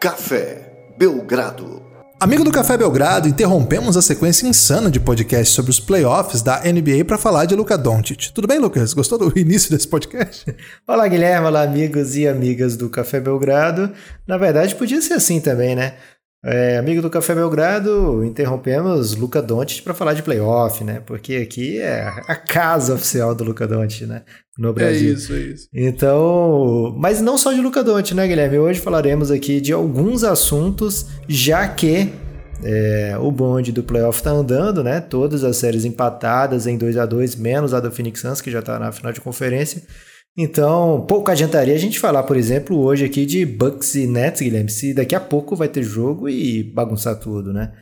Café Belgrado. Amigo do Café Belgrado, interrompemos a sequência insana de podcasts sobre os playoffs da NBA para falar de Luca Doncic. Tudo bem, Lucas? Gostou do início desse podcast? Olá, Guilherme. Olá, amigos e amigas do Café Belgrado. Na verdade, podia ser assim também, né? É, amigo do Café Belgrado, interrompemos Luca Doncic para falar de playoff, né? Porque aqui é a casa oficial do Luca Doncic, né? No Brasil. É isso, é isso. Então, mas não só de Luca Doncic, né, Guilherme? Hoje falaremos aqui de alguns assuntos, já que é, o bonde do playoff tá andando, né? Todas as séries empatadas em 2 a 2 menos a do Phoenix Suns, que já tá na final de conferência. Então, pouco adiantaria a gente falar, por exemplo, hoje aqui de Bucks e Nets, Guilherme, se daqui a pouco vai ter jogo e bagunçar tudo, né?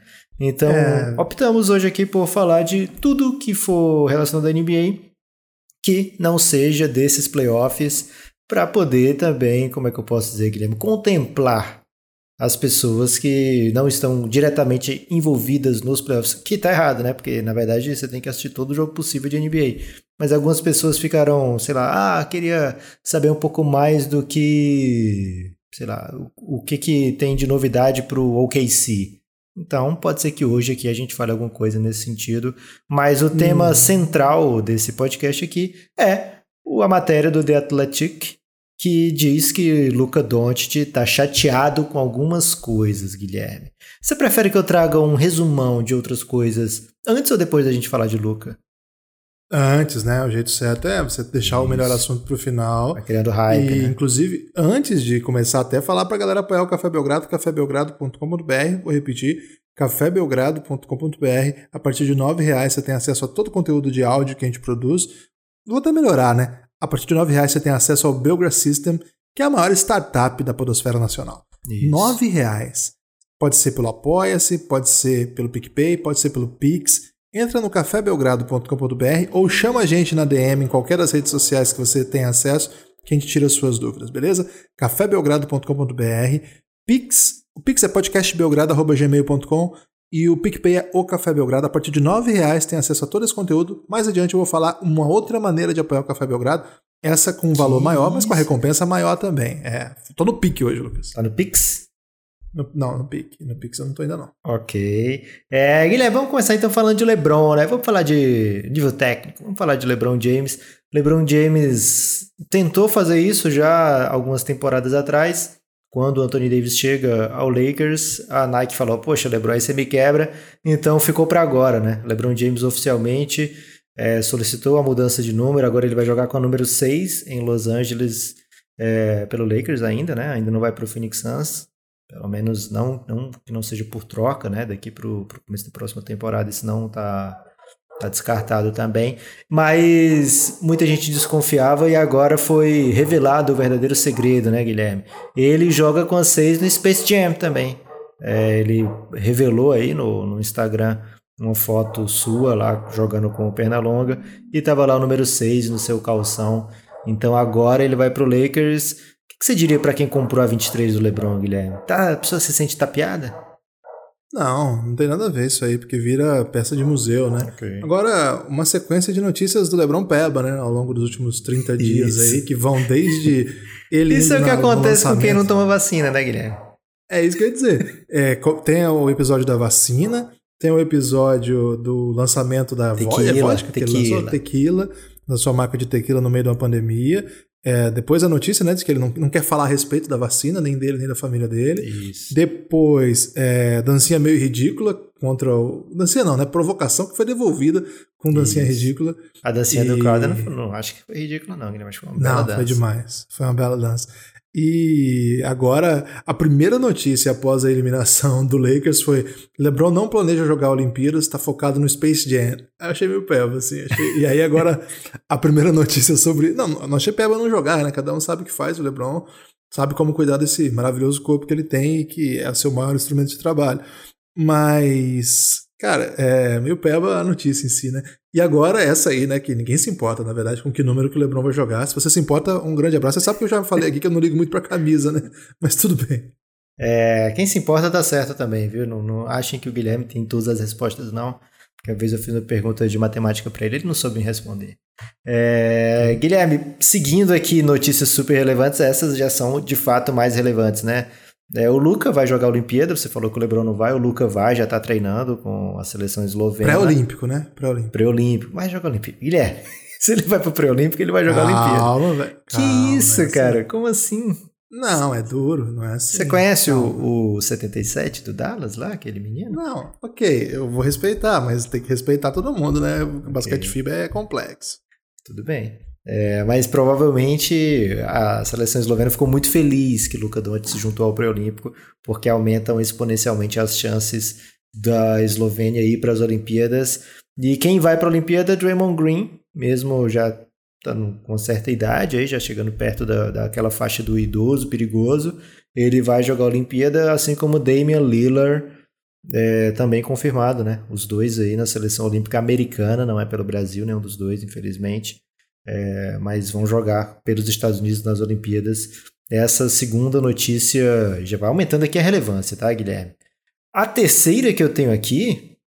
Então, é... optamos hoje aqui por falar de tudo que for relacionado à NBA que não seja desses playoffs para poder também, como é que eu posso dizer, Guilherme, contemplar as pessoas que não estão diretamente envolvidas nos playoffs, que tá errado, né? Porque na verdade você tem que assistir todo o jogo possível de NBA. Mas algumas pessoas ficaram, sei lá, ah, queria saber um pouco mais do que, sei lá, o, o que que tem de novidade pro OKC. Então, pode ser que hoje aqui a gente fale alguma coisa nesse sentido, mas o hum. tema central desse podcast aqui é a matéria do The Athletic, que diz que Luca Doncic está chateado com algumas coisas, Guilherme. Você prefere que eu traga um resumão de outras coisas antes ou depois da gente falar de Luca? Antes, né? O jeito certo é você deixar Isso. o melhor assunto para o final. Vai criando hype, e, né? Inclusive, antes de começar, até falar para a galera apoiar o Café Belgrado, cafébelgrado.com.br. Vou repetir, cafébelgrado.com.br. A partir de R$ reais você tem acesso a todo o conteúdo de áudio que a gente produz. Vou até melhorar, né? A partir de R$ reais você tem acesso ao Belgra System, que é a maior startup da podosfera nacional. R$ reais. Pode ser pelo Apoia-se, pode ser pelo PicPay, pode ser pelo Pix. Entra no cafébelgrado.com.br ou chama a gente na DM em qualquer das redes sociais que você tem acesso, que a gente tira as suas dúvidas, beleza? cafébelgrado.com.br, Pix, o Pix é podcastbelgrado.gmail.com e o PicPay é o Café Belgrado. A partir de R$ reais tem acesso a todo esse conteúdo. Mais adiante eu vou falar uma outra maneira de apoiar o Café Belgrado. Essa com um valor que maior, mas com a recompensa maior também. É, tô no Pix hoje, Lucas. Tá no Pix? No, não, no Pix. No Pix eu não tô ainda não. Ok. É, Guilherme, vamos começar então falando de LeBron, né? Vamos falar de nível técnico. Vamos falar de LeBron James. LeBron James tentou fazer isso já algumas temporadas atrás quando o Anthony Davis chega ao Lakers, a Nike falou: Poxa, LeBron, aí você me quebra. Então ficou para agora, né? LeBron James oficialmente é, solicitou a mudança de número, agora ele vai jogar com a número 6 em Los Angeles é, pelo Lakers ainda, né? Ainda não vai para o Phoenix Suns. Pelo menos não, não que não seja por troca, né? Daqui para o começo da próxima temporada, senão tá Tá descartado também. Mas muita gente desconfiava e agora foi revelado o verdadeiro segredo, né, Guilherme? Ele joga com 6 no Space Jam também. É, ele revelou aí no, no Instagram uma foto sua lá jogando com o Pernalonga e tava lá o número 6 no seu calção. Então agora ele vai pro Lakers. O que, você diria para quem comprou a 23 do LeBron, Guilherme? Tá, a pessoa se sente tapeada? Não, não tem nada a ver isso aí, porque vira peça de museu, né? Okay. Agora, uma sequência de notícias do Lebron Peba, né? Ao longo dos últimos 30 dias isso. aí, que vão desde ele. Isso é o que acontece com quem não toma vacina, né, Guilherme? É isso que eu ia dizer. É, tem o episódio da vacina, tem o episódio do lançamento da tequila, vodka, vodka que tequila. lançou tequila, da sua marca de tequila no meio de uma pandemia. É, depois a notícia, né, diz que ele não, não quer falar a respeito da vacina, nem dele, nem da família dele. Isso. Depois, é, dancinha meio ridícula contra o... Dancinha não, né? Provocação que foi devolvida com dancinha Isso. ridícula. A dancinha e... do Crowder não, não, acho que foi ridícula não, Guilherme, que foi uma bela não, dança. foi demais. Foi uma bela dança. E agora, a primeira notícia após a eliminação do Lakers foi: LeBron não planeja jogar Olimpíadas, está focado no Space Jam. Eu achei meio peba, assim. Achei... e aí, agora, a primeira notícia sobre. Não, não achei peba não jogar, né? Cada um sabe o que faz. O LeBron sabe como cuidar desse maravilhoso corpo que ele tem e que é o seu maior instrumento de trabalho. Mas Cara, é meio peba a notícia em si, né? E agora essa aí, né, que ninguém se importa, na verdade, com que número que o LeBron vai jogar. Se você se importa, um grande abraço. Você sabe que eu já falei aqui que eu não ligo muito pra camisa, né? Mas tudo bem. É, quem se importa tá certo também, viu? Não, não achem que o Guilherme tem todas as respostas, não. Porque às vezes eu fiz uma pergunta de matemática para ele, ele não soube responder. É, Guilherme, seguindo aqui notícias super relevantes, essas já são de fato mais relevantes, né? É, o Luca vai jogar a Olimpíada, você falou que o Lebron não vai, o Luca vai, já tá treinando com a seleção eslovena. Pré-olímpico, né? Pré-olímpico. Pré-olímpico. Vai jogar Olimpíada. Guilherme, se ele vai pro pré-olímpico, ele vai jogar Calma, Olimpíada. velho. Que Calma, isso, é assim. cara? Como assim? Não, é duro, não é assim. Você conhece o, o 77 do Dallas lá, aquele menino? Não, ok, eu vou respeitar, mas tem que respeitar todo mundo, né? O basquete. FIBA é complexo. Tudo bem. É, mas provavelmente a seleção eslovena ficou muito feliz que Luka Doncic se juntou ao pré-olímpico, porque aumentam exponencialmente as chances da Eslovênia ir para as Olimpíadas. E quem vai para a Olimpíada é Draymond Green, mesmo já estando com certa idade, aí, já chegando perto da, daquela faixa do idoso perigoso. Ele vai jogar a Olimpíada, assim como Damian Lillard, é, também confirmado, né? Os dois aí na seleção olímpica americana, não é pelo Brasil, nenhum dos dois, infelizmente. É, mas vão jogar pelos Estados Unidos nas Olimpíadas. Essa segunda notícia já vai aumentando aqui a relevância, tá, Guilherme? A terceira que eu tenho aqui,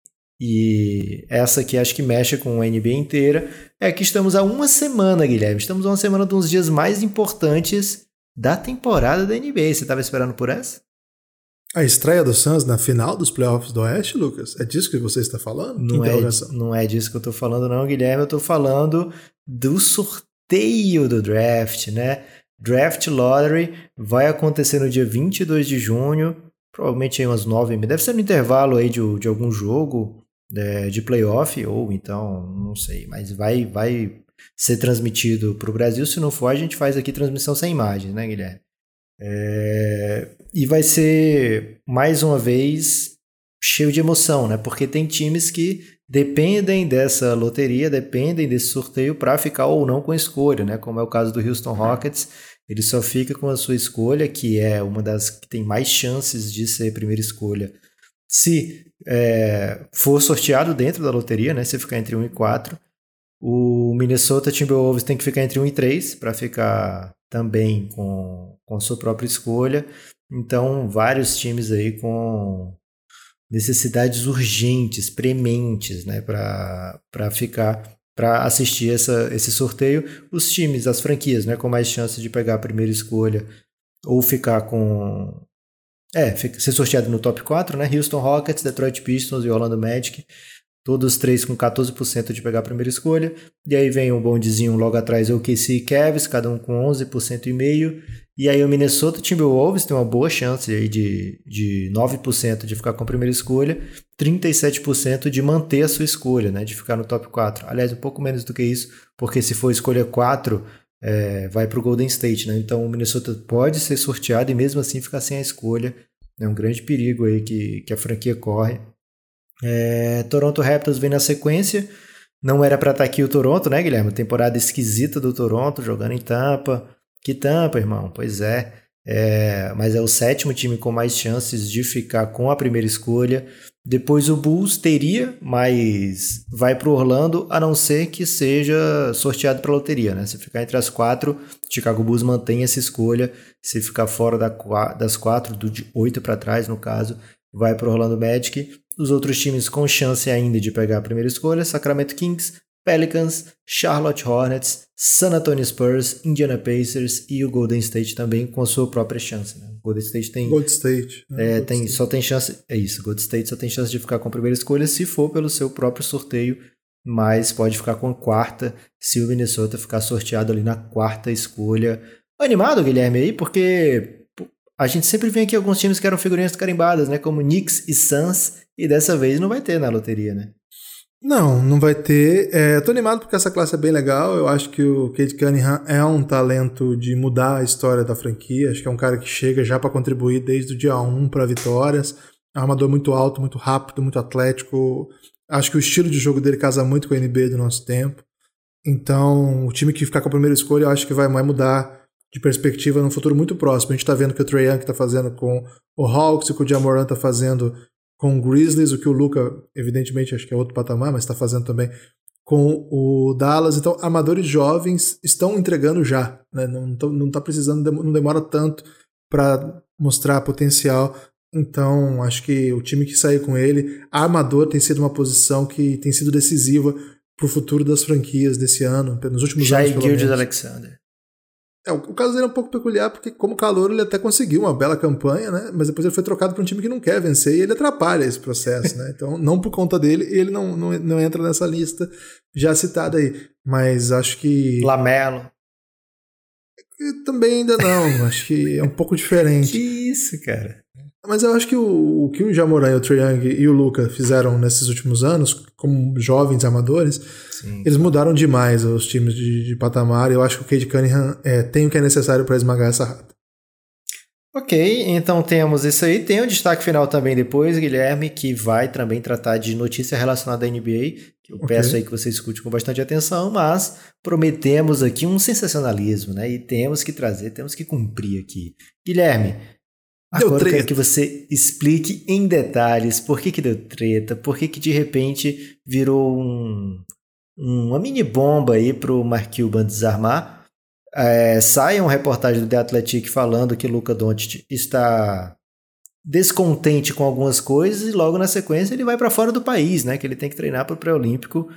e essa aqui acho que mexe com a NBA inteira, é que estamos há uma semana, Guilherme. Estamos a uma semana de uns dias mais importantes da temporada da NBA. Você estava esperando por essa? A estreia do Suns na final dos playoffs do Oeste, Lucas? É disso que você está falando? Não é, não é disso que eu tô falando, não, Guilherme. Eu tô falando do sorteio do draft, né? Draft Lottery vai acontecer no dia 22 de junho, provavelmente aí umas 9 h Deve ser no intervalo aí de, de algum jogo é, de playoff, ou então, não sei, mas vai, vai ser transmitido para o Brasil. Se não for, a gente faz aqui transmissão sem imagem, né, Guilherme? É, e vai ser, mais uma vez, cheio de emoção, né? Porque tem times que dependem dessa loteria, dependem desse sorteio para ficar ou não com a escolha, né? Como é o caso do Houston Rockets, ele só fica com a sua escolha, que é uma das que tem mais chances de ser primeira escolha, se é, for sorteado dentro da loteria, né? Se ficar entre 1 e 4. O Minnesota Timberwolves tem que ficar entre 1 e 3 para ficar também com, com sua própria escolha. Então, vários times aí com necessidades urgentes, prementes, né, para ficar para assistir essa, esse sorteio. Os times, as franquias, né, com mais chance de pegar a primeira escolha ou ficar com é, ser sorteado no top 4, né? Houston Rockets, Detroit Pistons e Orlando Magic. Todos três com 14% de pegar a primeira escolha. E aí vem um bondezinho logo atrás, o KC e cada um com 11% e meio. E aí o Minnesota Timberwolves tem uma boa chance aí de, de 9% de ficar com a primeira escolha, 37% de manter a sua escolha, né? De ficar no top 4. Aliás, um pouco menos do que isso, porque se for escolha 4, é, vai para o Golden State, né? Então o Minnesota pode ser sorteado e mesmo assim ficar sem a escolha. É um grande perigo aí que, que a franquia corre. É, Toronto Raptors vem na sequência. Não era para estar aqui o Toronto, né, Guilherme? Temporada esquisita do Toronto, jogando em Tampa. Que Tampa, irmão? Pois é. é. Mas é o sétimo time com mais chances de ficar com a primeira escolha. Depois o Bulls teria, mas vai para Orlando, a não ser que seja sorteado para loteria, né? Se ficar entre as quatro, Chicago Bulls mantém essa escolha. Se ficar fora da, das quatro, do de oito para trás, no caso, vai para Orlando Magic. Os outros times com chance ainda de pegar a primeira escolha: Sacramento Kings, Pelicans, Charlotte Hornets, San Antonio Spurs, Indiana Pacers e o Golden State também com a sua própria chance. Né? O Golden State tem, Gold State. né? é, Gold tem State. só tem chance, é isso. Golden State só tem chance de ficar com a primeira escolha se for pelo seu próprio sorteio, mas pode ficar com a quarta se o Minnesota ficar sorteado ali na quarta escolha. Animado, Guilherme, aí, porque a gente sempre vem aqui alguns times que eram figurinhas carimbadas, né? Como Knicks e Suns, e dessa vez não vai ter na loteria, né? Não, não vai ter. É, tô animado porque essa classe é bem legal. Eu acho que o Kate Cunningham é um talento de mudar a história da franquia. Acho que é um cara que chega já para contribuir desde o dia 1 para vitórias. É armador muito alto, muito rápido, muito atlético. Acho que o estilo de jogo dele casa muito com a NBA do nosso tempo. Então, o time que ficar com a primeira escolha, eu acho que vai, vai mudar de perspectiva no futuro muito próximo. A gente está vendo o que o Trae Young está fazendo com o Hawks e o que o Jamoran está fazendo com o Grizzlies, o que o Luca, evidentemente, acho que é outro patamar, mas está fazendo também com o Dallas. Então, armadores jovens estão entregando já. Né? Não, tão, não tá precisando, não demora tanto para mostrar potencial. Então, acho que o time que saiu com ele, armador tem sido uma posição que tem sido decisiva para o futuro das franquias desse ano, nos últimos Já anos. Gildes menos. Alexander. É, o caso dele é um pouco peculiar, porque como calor ele até conseguiu uma bela campanha, né? Mas depois ele foi trocado para um time que não quer vencer e ele atrapalha esse processo, né? Então, não por conta dele, ele não, não, não entra nessa lista já citada aí. Mas acho que. Lamelo. Também ainda não, acho que é um pouco diferente. Que isso, cara. Mas eu acho que o, o que o Jamoran, o Young e o Luca fizeram nesses últimos anos, como jovens amadores, Sim. eles mudaram demais os times de, de patamar. E eu acho que o Cade Cunningham é, tem o que é necessário para esmagar essa rata. Ok, então temos isso aí. Tem um destaque final também depois, Guilherme, que vai também tratar de notícia relacionada à NBA, que eu okay. peço aí que você escute com bastante atenção, mas prometemos aqui um sensacionalismo, né? E temos que trazer, temos que cumprir aqui. Guilherme, Deu Agora treta. eu quero que você explique em detalhes por que, que deu treta, por que, que de repente virou um, uma mini bomba aí pro Mark Cuban desarmar. É, sai uma reportagem do The Athletic falando que Luca Doncic está descontente com algumas coisas e logo na sequência ele vai para fora do país, né? Que ele tem que treinar para o pré-olímpico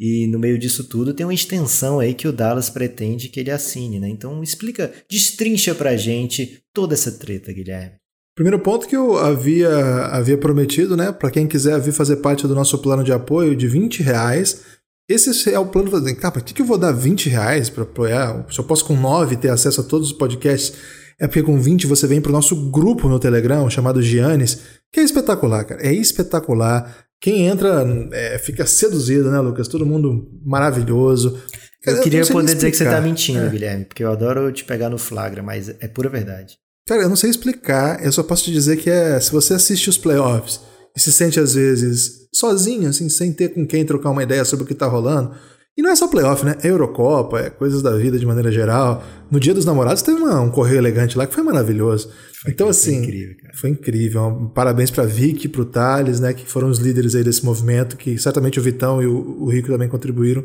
e no meio disso tudo tem uma extensão aí que o Dallas pretende que ele assine, né? Então explica, destrincha pra gente toda essa treta, Guilherme. Primeiro ponto que eu havia, havia prometido, né? Para quem quiser vir fazer parte do nosso plano de apoio de 20 reais. Esse é o plano de cara, por que, que eu vou dar 20 reais para apoiar? Se eu posso com 9 ter acesso a todos os podcasts, é porque com 20 você vem para o nosso grupo no Telegram, chamado Giannis, que é espetacular, cara. É espetacular. Quem entra é, fica seduzido, né, Lucas? Todo mundo maravilhoso. Eu, eu queria poder dizer que você tá mentindo, é. Guilherme, porque eu adoro te pegar no flagra, mas é pura verdade. Cara, eu não sei explicar, eu só posso te dizer que é. Se você assiste os playoffs e se sente às vezes sozinho, assim, sem ter com quem trocar uma ideia sobre o que tá rolando. E não é só playoff, né? É Eurocopa, é coisas da vida de maneira geral. No Dia dos Namorados teve uma, um correio elegante lá que foi maravilhoso. Foi então, assim. Foi incrível, cara. Foi incrível. Parabéns pra Vicky, pro Thales, né? Que foram os líderes aí desse movimento, que certamente o Vitão e o, o Rico também contribuíram.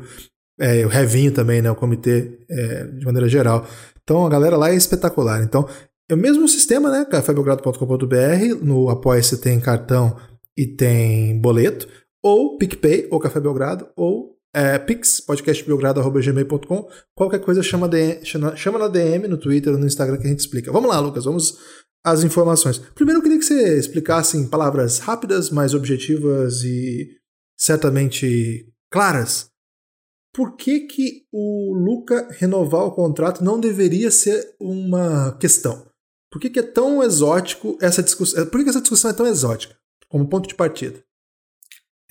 É, o Revinho também, né? O comitê, é, de maneira geral. Então a galera lá é espetacular. Então é o mesmo sistema, né? cafébelgrado.com.br. No Apoia-se tem cartão e tem boleto. Ou PicPay, ou Café Belgrado, ou é, Pix, podcastbelgrado.gmail.com. Qualquer coisa chama, DM, chama na DM, no Twitter ou no Instagram que a gente explica. Vamos lá, Lucas, vamos às informações. Primeiro eu queria que você explicasse em palavras rápidas, mais objetivas e certamente claras por que, que o Luca renovar o contrato não deveria ser uma questão? Por que, que é tão exótico essa discussão? Por que, que essa discussão é tão exótica como ponto de partida?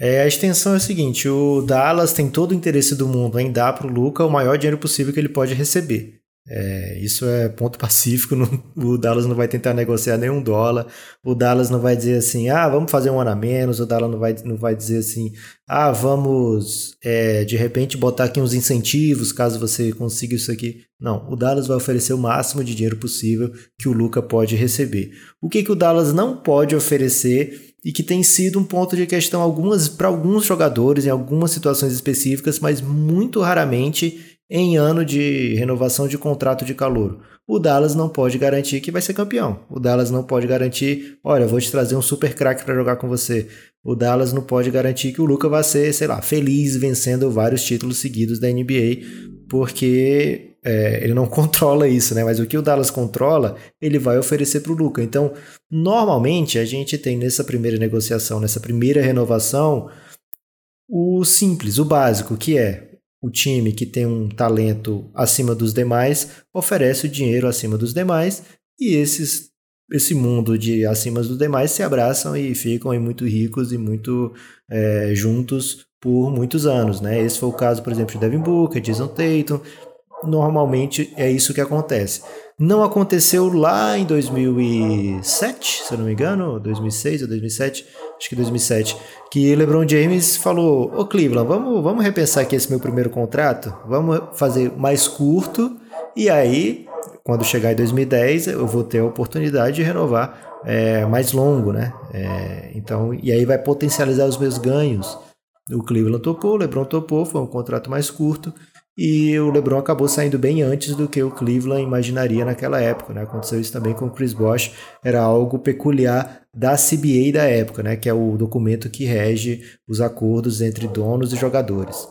É, a extensão é a seguinte: o Dallas tem todo o interesse do mundo em dar para o Luca o maior dinheiro possível que ele pode receber. É, isso é ponto pacífico. o Dallas não vai tentar negociar nenhum dólar. O Dallas não vai dizer assim, ah, vamos fazer um ano a menos. O Dallas não vai, não vai dizer assim, ah, vamos é, de repente botar aqui uns incentivos caso você consiga isso aqui. Não, o Dallas vai oferecer o máximo de dinheiro possível que o Luca pode receber. O que, que o Dallas não pode oferecer e que tem sido um ponto de questão algumas para alguns jogadores em algumas situações específicas, mas muito raramente em ano de renovação de contrato de calor. O Dallas não pode garantir que vai ser campeão. O Dallas não pode garantir, olha, vou te trazer um super craque para jogar com você. O Dallas não pode garantir que o Luca vai ser, sei lá, feliz vencendo vários títulos seguidos da NBA, porque é, ele não controla isso, né? Mas o que o Dallas controla, ele vai oferecer para o Luca. Então, normalmente a gente tem nessa primeira negociação, nessa primeira renovação, o simples, o básico, que é o time que tem um talento acima dos demais oferece o dinheiro acima dos demais e esses esse mundo de acima dos demais se abraçam e ficam aí muito ricos e muito é, juntos por muitos anos, né? Esse foi o caso, por exemplo, de Devin Booker, Jason Tatum. Normalmente é isso que acontece. Não aconteceu lá em 2007, se eu não me engano, 2006 ou 2007, acho que 2007, que LeBron James falou: Ô Cleveland, vamos, vamos repensar aqui esse meu primeiro contrato, vamos fazer mais curto, e aí, quando chegar em 2010, eu vou ter a oportunidade de renovar é, mais longo, né? É, então, e aí vai potencializar os meus ganhos. O Cleveland topou, o LeBron topou, foi um contrato mais curto. E o LeBron acabou saindo bem antes do que o Cleveland imaginaria naquela época. Né? Aconteceu isso também com o Chris Bosh, era algo peculiar da CBA da época, né? que é o documento que rege os acordos entre donos e jogadores.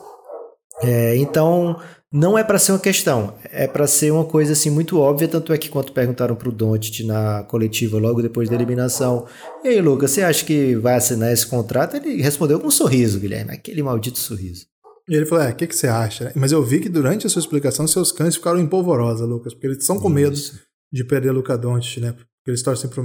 É, então, não é para ser uma questão, é para ser uma coisa assim muito óbvia, tanto é que quando perguntaram pro Doncic na coletiva logo depois da eliminação, e aí Lucas, você acha que vai assinar esse contrato? Ele respondeu com um sorriso, Guilherme, aquele maldito sorriso. E ele falou: É, o que, que você acha? Mas eu vi que durante a sua explicação seus cães ficaram em polvorosa, Lucas, porque eles estão com medo de perder o Luca Doncic, né? Porque eles torcem pro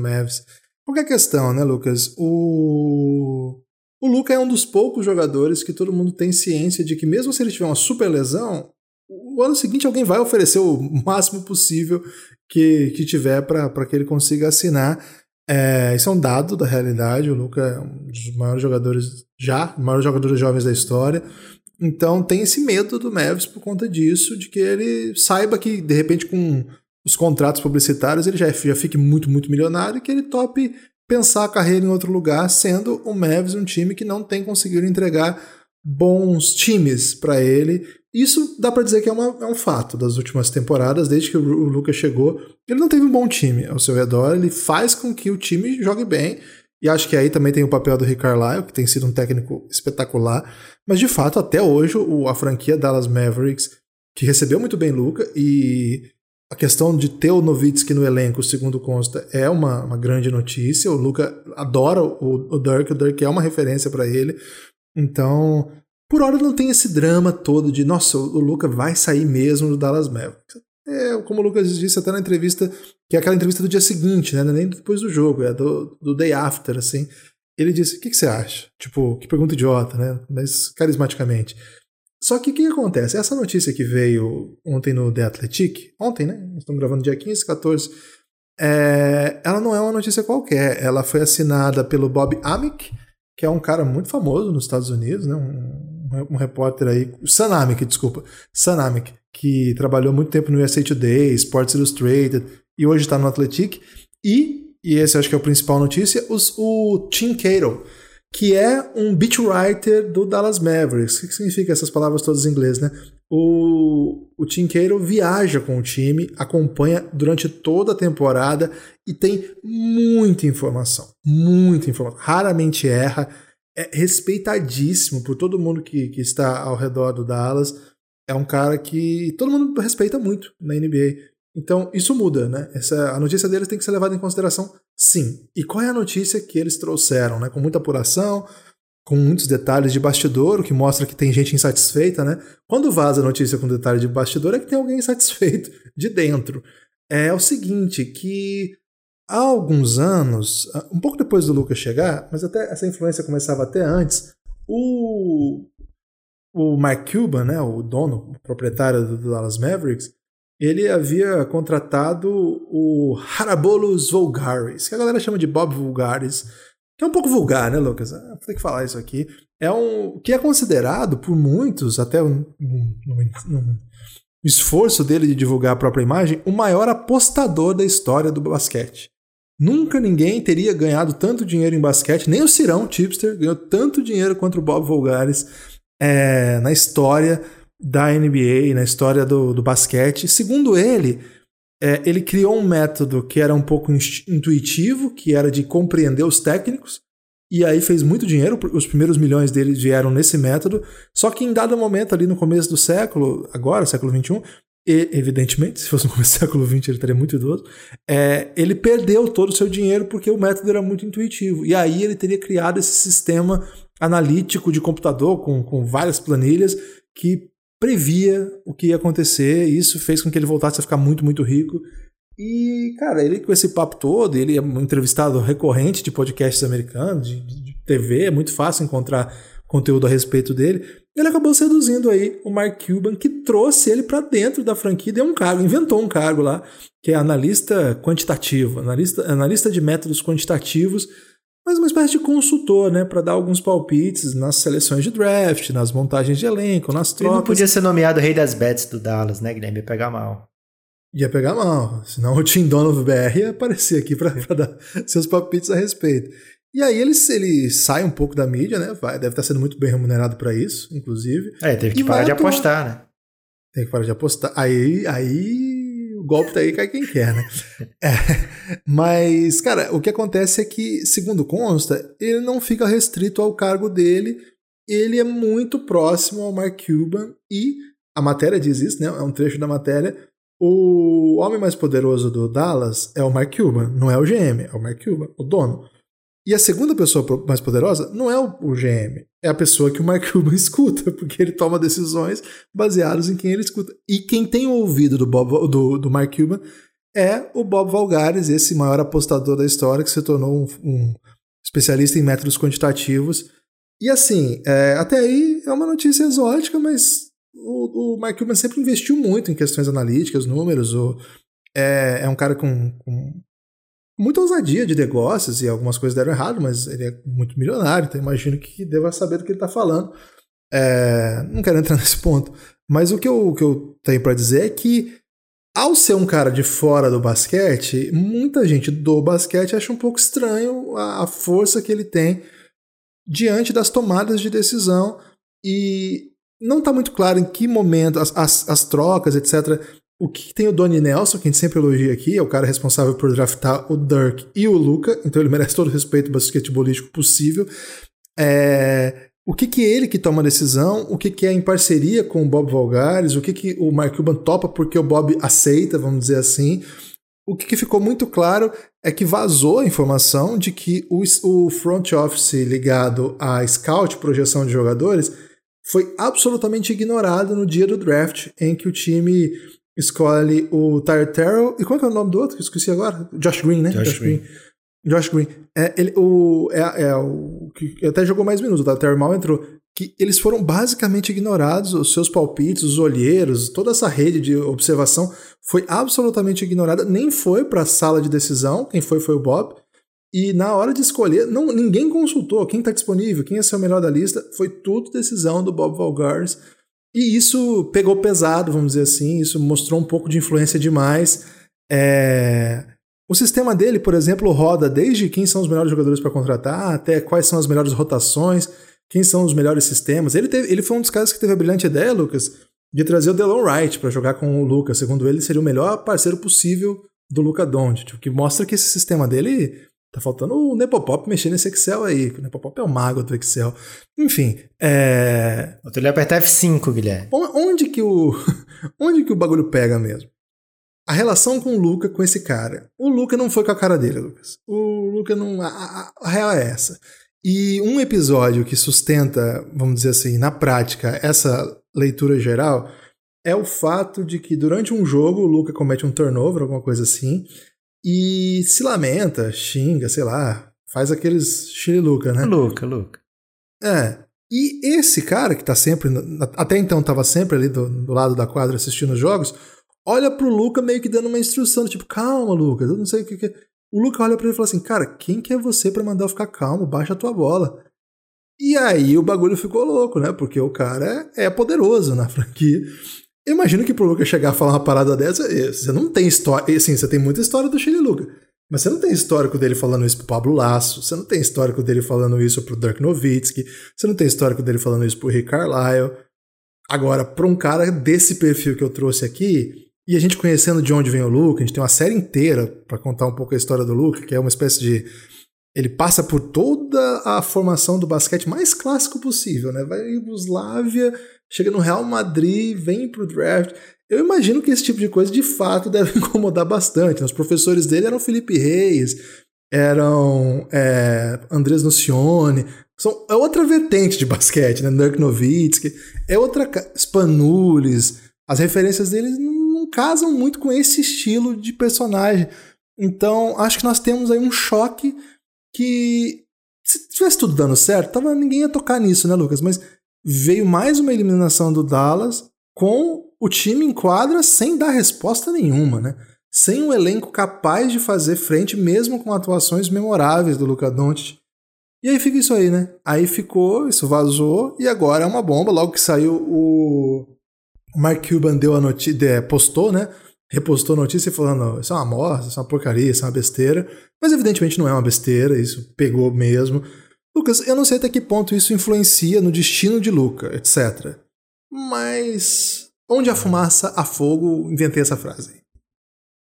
é a questão, né, Lucas? O. O Luca é um dos poucos jogadores que todo mundo tem ciência de que, mesmo se ele tiver uma super lesão, o ano seguinte alguém vai oferecer o máximo possível que, que tiver para que ele consiga assinar. É, isso é um dado da realidade. O Luca é um dos maiores jogadores já, maiores jogadores jovens da história. Então tem esse medo do Mavis por conta disso, de que ele saiba que, de repente, com os contratos publicitários, ele já, já fique muito, muito milionário e que ele tope pensar a carreira em outro lugar, sendo o Mavis um time que não tem conseguido entregar bons times para ele. Isso dá para dizer que é, uma, é, um fato das últimas temporadas, desde que o, o Lucas chegou. Ele não teve um bom time ao seu redor, ele faz com que o time jogue bem. E acho que aí também tem o papel do Rick Carlisle, que tem sido um técnico espetacular. Mas de fato, até hoje, a franquia Dallas Mavericks, que recebeu muito bem Luca, e a questão de ter o Novitsky no elenco, segundo consta, é uma, uma grande notícia. O Luca adora o, o Dirk, o Dirk é uma referência para ele. Então, por hora não tem esse drama todo de, nossa, o Luca vai sair mesmo do Dallas Mavericks. É, como o Lucas disse até na entrevista, que é aquela entrevista do dia seguinte, né? É nem depois do jogo, é do, do day after, assim. Ele disse: O que, que você acha? Tipo, que pergunta idiota, né? Mas carismaticamente. Só que o que, que acontece? Essa notícia que veio ontem no The Athletic, ontem, né? Estamos gravando dia 15, 14. É, ela não é uma notícia qualquer. Ela foi assinada pelo Bob Amick, que é um cara muito famoso nos Estados Unidos, né? Um, um repórter aí. Sam desculpa. Sam que trabalhou muito tempo no USA Today, Sports Illustrated e hoje está no Athletic. E, e esse acho que é a principal notícia, os, o Tim Cato, que é um beat writer do Dallas Mavericks. O que significa essas palavras todas em inglês, né? O, o Tim Cato viaja com o time, acompanha durante toda a temporada e tem muita informação. Muita informação. Raramente erra. É respeitadíssimo por todo mundo que, que está ao redor do Dallas é um cara que todo mundo respeita muito na NBA. Então, isso muda, né? Essa, a notícia deles tem que ser levada em consideração, sim. E qual é a notícia que eles trouxeram, né? Com muita apuração, com muitos detalhes de bastidor, o que mostra que tem gente insatisfeita, né? Quando vaza a notícia com detalhe de bastidor, é que tem alguém insatisfeito de dentro. É o seguinte, que há alguns anos, um pouco depois do Lucas chegar, mas até essa influência começava até antes, o o Mark Cuban, né, o dono, o proprietário do Dallas Mavericks, ele havia contratado o Harabolos Vulgaris, que a galera chama de Bob Vulgaris, que é um pouco vulgar, né, Lucas? Ah, tem que falar isso aqui. É um que é considerado por muitos, até no, esforço dele de divulgar a própria imagem, o maior apostador da história do basquete. Nunca ninguém teria ganhado tanto dinheiro em basquete, nem o Cirão Tipster ganhou tanto dinheiro quanto o Bob Vulgaris é, na história da NBA, na história do, do basquete. Segundo ele, é, ele criou um método que era um pouco intuitivo, que era de compreender os técnicos, e aí fez muito dinheiro, os primeiros milhões dele vieram nesse método, só que em dado momento ali no começo do século, agora, século XXI, e, evidentemente, se fosse no começo do século XX ele estaria muito idoso, é, ele perdeu todo o seu dinheiro porque o método era muito intuitivo, e aí ele teria criado esse sistema analítico de computador com, com várias planilhas que previa o que ia acontecer, e isso fez com que ele voltasse a ficar muito, muito rico. E, cara, ele com esse papo todo, ele é um entrevistado recorrente de podcasts americanos, de, de TV, é muito fácil encontrar conteúdo a respeito dele. Ele acabou seduzindo aí o Mark Cuban, que trouxe ele para dentro da franquia, deu um cargo, inventou um cargo lá, que é analista quantitativo, analista, analista de métodos quantitativos mas uma espécie de consultor, né, para dar alguns palpites nas seleções de draft, nas montagens de elenco, nas trocas. Ele não podia ser nomeado rei das bets do Dallas, né, Guilherme? Ia pegar mal. Ia pegar mal, senão o Tim Donovan BR ia aparecer aqui para dar seus palpites a respeito. E aí ele, ele sai um pouco da mídia, né? Vai, deve estar sendo muito bem remunerado para isso, inclusive. É, teve que parar de apostar, né? Tem que parar de apostar. Aí, aí golpe tá aí, cai quem quer, né? É, mas, cara, o que acontece é que, segundo consta, ele não fica restrito ao cargo dele ele é muito próximo ao Mark Cuban e a matéria diz isso, né? É um trecho da matéria. O homem mais poderoso do Dallas é o Mark Cuban, não é o GM, é o Mark Cuban, o dono. E a segunda pessoa mais poderosa não é o GM, é a pessoa que o Mark Cuban escuta, porque ele toma decisões baseadas em quem ele escuta. E quem tem o ouvido do, Bob, do, do Mark Cuban é o Bob Valgares, esse maior apostador da história que se tornou um, um especialista em métodos quantitativos. E assim, é, até aí é uma notícia exótica, mas o, o Mark Cuban sempre investiu muito em questões analíticas, números. O, é, é um cara com, com muita ousadia de negócios e algumas coisas deram errado, mas ele é muito milionário, então imagino que deva saber do que ele está falando. É, não quero entrar nesse ponto, mas o que eu, o que eu tenho para dizer é que, ao ser um cara de fora do basquete, muita gente do basquete acha um pouco estranho a, a força que ele tem diante das tomadas de decisão e não está muito claro em que momento as, as, as trocas, etc. O que tem o Donnie Nelson, que a gente sempre elogia aqui, é o cara responsável por draftar o Dirk e o Luca, então ele merece todo o respeito basquetebolístico possível. É, o que, que é ele que toma a decisão, o que, que é em parceria com o Bob Valgares, o que, que o Mark Cuban topa porque o Bob aceita, vamos dizer assim. O que, que ficou muito claro é que vazou a informação de que o, o front office ligado à scout, projeção de jogadores, foi absolutamente ignorado no dia do draft, em que o time escolhe o Tyre Terrell. E qual é o nome do outro que eu esqueci agora? Josh Green, né? Josh, Josh Green. Green. Josh Green. É, ele, o, é, é o que até jogou mais minutos, o Tyre mal entrou. Que eles foram basicamente ignorados, os seus palpites, os olheiros, toda essa rede de observação foi absolutamente ignorada, nem foi para a sala de decisão, quem foi foi o Bob. E na hora de escolher, não, ninguém consultou quem está disponível, quem é ser o melhor da lista, foi tudo decisão do Bob Valgares. E isso pegou pesado, vamos dizer assim, isso mostrou um pouco de influência demais. É... O sistema dele, por exemplo, roda desde quem são os melhores jogadores para contratar, até quais são as melhores rotações, quem são os melhores sistemas. Ele, teve, ele foi um dos caras que teve a brilhante ideia, Lucas, de trazer o Delon Wright para jogar com o Lucas. Segundo ele, seria o melhor parceiro possível do Luca Doncic, o que mostra que esse sistema dele Tá faltando o Nepopop mexer nesse Excel aí. O Nepopop é o mago do Excel. Enfim, é. Falta ele apertar F5, Guilherme. Onde que o. Onde que o bagulho pega mesmo? A relação com o Luca, com esse cara. O Luca não foi com a cara dele, Lucas. O Luca não. A, a, a real é essa. E um episódio que sustenta, vamos dizer assim, na prática, essa leitura geral é o fato de que durante um jogo o Luca comete um turnover, alguma coisa assim, e se lamenta, xinga, sei lá, faz aqueles xiriluca, né? Luca, Luca. É. E esse cara que tá sempre, até então tava sempre ali do, do lado da quadra assistindo os jogos, olha pro Luca meio que dando uma instrução, tipo, calma, Luca, eu não sei o que, que é. O Luca olha para ele e fala assim, cara, quem que é você para mandar eu ficar calmo? Baixa a tua bola. E aí o bagulho ficou louco, né? Porque o cara é poderoso na franquia. Imagino que pro Lucas chegar a falar uma parada dessa, eh, você não tem história. Assim, você tem muita história do Chile Luca. Mas você não tem histórico dele falando isso pro Pablo Lasso, você não tem histórico dele falando isso pro Dirk Nowitzki, você não tem histórico dele falando isso pro Rick Carlisle. Agora, pra um cara desse perfil que eu trouxe aqui, e a gente conhecendo de onde vem o Luca, a gente tem uma série inteira para contar um pouco a história do Luca, que é uma espécie de. Ele passa por toda a formação do basquete mais clássico possível, né? Vai Yugoslávia, chega no Real Madrid, vem pro draft. Eu imagino que esse tipo de coisa de fato deve incomodar bastante. Os professores dele eram Felipe Reis, eram é, Andrés Nocione, são, é outra vertente de basquete, né? Dirk Nowitzki, é outra. Spanulis. As referências deles não, casam muito com esse estilo de personagem. Então, acho que nós temos aí um choque que. Se tivesse tudo dando certo, tava, ninguém ia tocar nisso, né, Lucas? Mas veio mais uma eliminação do Dallas com o time em quadra sem dar resposta nenhuma, né? Sem um elenco capaz de fazer frente mesmo com atuações memoráveis do Luca Doncic. E aí fica isso aí, né? Aí ficou, isso vazou e agora é uma bomba. Logo que saiu o Mark Cuban deu a notícia, postou, né? Repostou a notícia falando, isso é uma morte, isso é uma porcaria, isso é uma besteira. Mas evidentemente não é uma besteira, isso pegou mesmo. Lucas, eu não sei até que ponto isso influencia no destino de Luca, etc. Mas onde a fumaça, há fogo, inventei essa frase.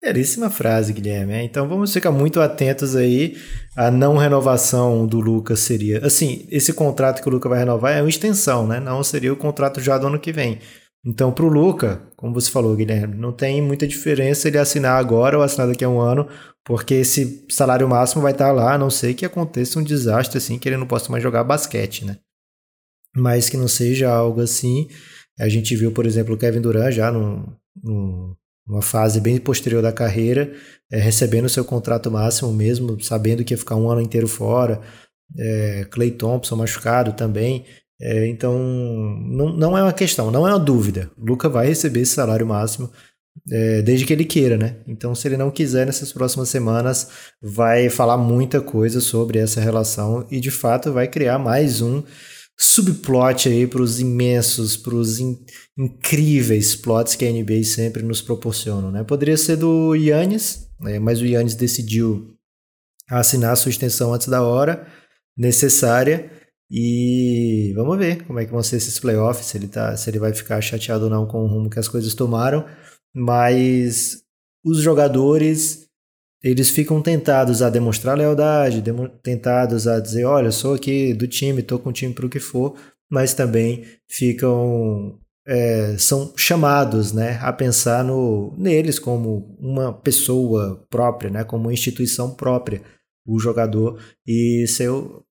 Belíssima frase, Guilherme. Então vamos ficar muito atentos aí. A não renovação do Lucas seria. Assim, esse contrato que o Lucas vai renovar é uma extensão, né? Não seria o contrato já do ano que vem. Então, para o Luca, como você falou, Guilherme, não tem muita diferença ele assinar agora ou assinar daqui a um ano, porque esse salário máximo vai estar lá, a não ser que aconteça um desastre assim, que ele não possa mais jogar basquete, né? Mas que não seja algo assim. A gente viu, por exemplo, o Kevin Durant já no, no uma fase bem posterior da carreira, é, recebendo seu contrato máximo mesmo, sabendo que ia ficar um ano inteiro fora. É, Clay Thompson machucado também. É, então, não, não é uma questão, não é uma dúvida. O Luca vai receber esse salário máximo é, desde que ele queira, né? Então, se ele não quiser, nessas próximas semanas, vai falar muita coisa sobre essa relação e, de fato, vai criar mais um subplot aí para os imensos, para os in incríveis plots que a NBA sempre nos proporciona, né? Poderia ser do Yannis, né? mas o Yannis decidiu assinar a sua extensão antes da hora necessária e vamos ver como é que vão ser esses playoffs, se ele, tá, se ele vai ficar chateado ou não com o rumo que as coisas tomaram, mas os jogadores eles ficam tentados a demonstrar lealdade, tentados a dizer, olha, sou aqui do time, estou com o time para o que for, mas também ficam é, são chamados né, a pensar no, neles como uma pessoa própria, né, como uma instituição própria, o jogador, e seu,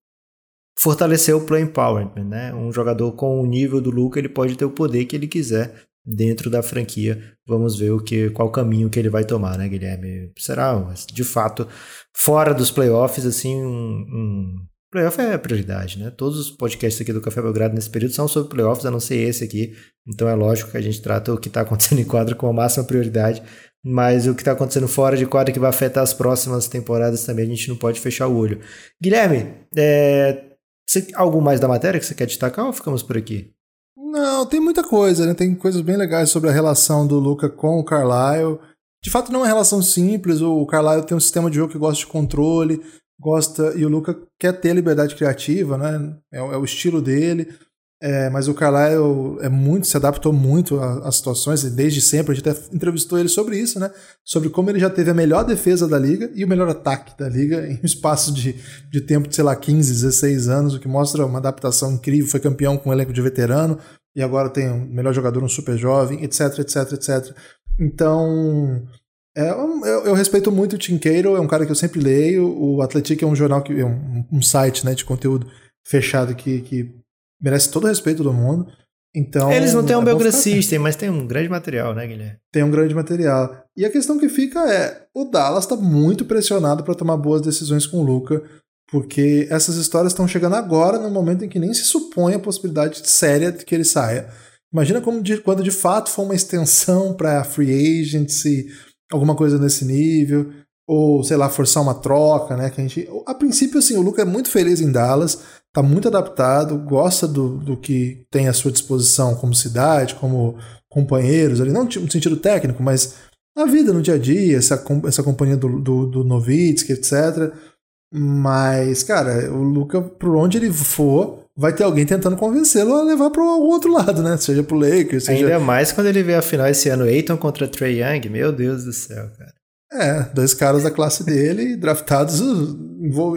fortalecer o play empowerment. Né? Um jogador com o nível do Luca ele pode ter o poder que ele quiser dentro da franquia. Vamos ver o que, qual caminho que ele vai tomar, né, Guilherme? Será, de fato, fora dos playoffs, assim, um, um... Playoff é prioridade, né? Todos os podcasts aqui do Café Belgrado nesse período são sobre playoffs, a não ser esse aqui. Então é lógico que a gente trata o que está acontecendo em quadro com a máxima prioridade. Mas o que está acontecendo fora de quadro que vai afetar as próximas temporadas também, a gente não pode fechar o olho. Guilherme, é... Você, algo mais da matéria que você quer destacar ou ficamos por aqui? Não, tem muita coisa, né? Tem coisas bem legais sobre a relação do Luca com o Carlisle. De fato, não é uma relação simples. O Carlisle tem um sistema de jogo que gosta de controle, gosta e o Luca quer ter liberdade criativa, né? É, é o estilo dele. É, mas o Carlisle é muito, se adaptou muito às situações, desde sempre, a gente até entrevistou ele sobre isso, né? Sobre como ele já teve a melhor defesa da liga e o melhor ataque da liga em um espaço de, de tempo de, sei lá, 15, 16 anos, o que mostra uma adaptação incrível. Foi campeão com um elenco de veterano, e agora tem o melhor jogador, um super jovem, etc, etc, etc. Então, é, eu, eu, respeito muito o Cato, é um cara que eu sempre leio. O Atlético é um jornal, que é um, um site né, de conteúdo fechado que, que merece todo o respeito do mundo. Então, Eles não têm um é Belgra System, mas tem um grande material, né, Guilherme? Tem um grande material. E a questão que fica é: o Dallas está muito pressionado para tomar boas decisões com o Luca porque essas histórias estão chegando agora, no momento em que nem se supõe a possibilidade séria de que ele saia. Imagina como de, quando de fato for uma extensão para free agency, alguma coisa nesse nível, ou sei lá, forçar uma troca, né? Que a, gente, a princípio, assim, o Luca é muito feliz em Dallas, está muito adaptado, gosta do, do que tem à sua disposição como cidade, como companheiros ali, não no sentido técnico, mas na vida, no dia a dia, essa, essa companhia do, do, do Novitsky, etc. Mas, cara, o Luca, por onde ele for, vai ter alguém tentando convencê-lo a levar para o outro lado, né? Seja pro Lakers, seja... Ainda mais quando ele vê a final esse ano, Aiton contra Trey Young, meu Deus do céu, cara. É, dois caras da classe dele, draftados,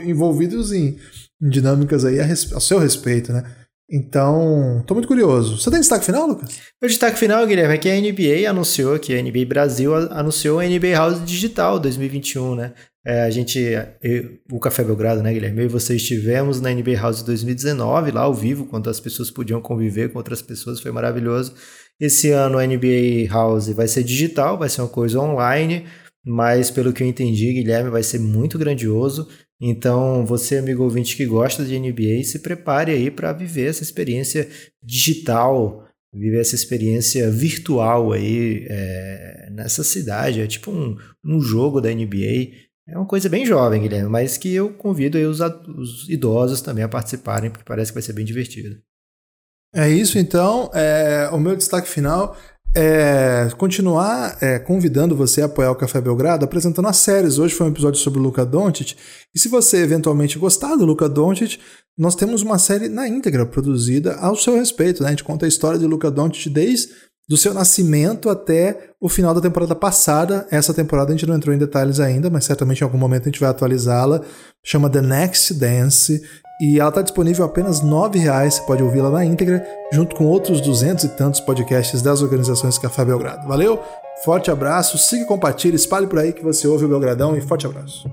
envolvidos em, em dinâmicas aí a, a, seu respeito, né? Então, tô muito curioso. Você tem destaque final, Lucas? O destaque final, Guilherme, é que a NBA anunciou, que a NBA Brasil anunciou a NBA House Digital 2021, né? É, a gente, eu, o Café Belgrado, né, Guilherme? Eu e você estivemos na NBA House 2019, lá ao vivo, quando as pessoas podiam conviver com outras pessoas, foi maravilhoso. Esse ano a NBA House vai ser digital, vai ser uma coisa online, mas pelo que eu entendi, Guilherme, vai ser muito grandioso. Então, você, amigo ouvinte que gosta de NBA, se prepare aí para viver essa experiência digital, viver essa experiência virtual aí é, nessa cidade. É tipo um, um jogo da NBA. É uma coisa bem jovem, Guilherme, mas que eu convido os, os idosos também a participarem, porque parece que vai ser bem divertido. É isso então. É, o meu destaque final é, continuar é, convidando você a apoiar o Café Belgrado, apresentando as séries. Hoje foi um episódio sobre o Luca Doncic. E se você eventualmente gostar do Luca Doncic, nós temos uma série na íntegra produzida ao seu respeito. Né? A gente conta a história de Luca Doncic desde do seu nascimento até o final da temporada passada. Essa temporada a gente não entrou em detalhes ainda, mas certamente em algum momento a gente vai atualizá-la. Chama The Next Dance e ela está disponível apenas R$ reais. Você pode ouvi-la na íntegra, junto com outros duzentos e tantos podcasts das organizações Café Belgrado. Valeu, forte abraço, siga, compartilhe, espalhe por aí que você ouve o Belgradão e forte abraço.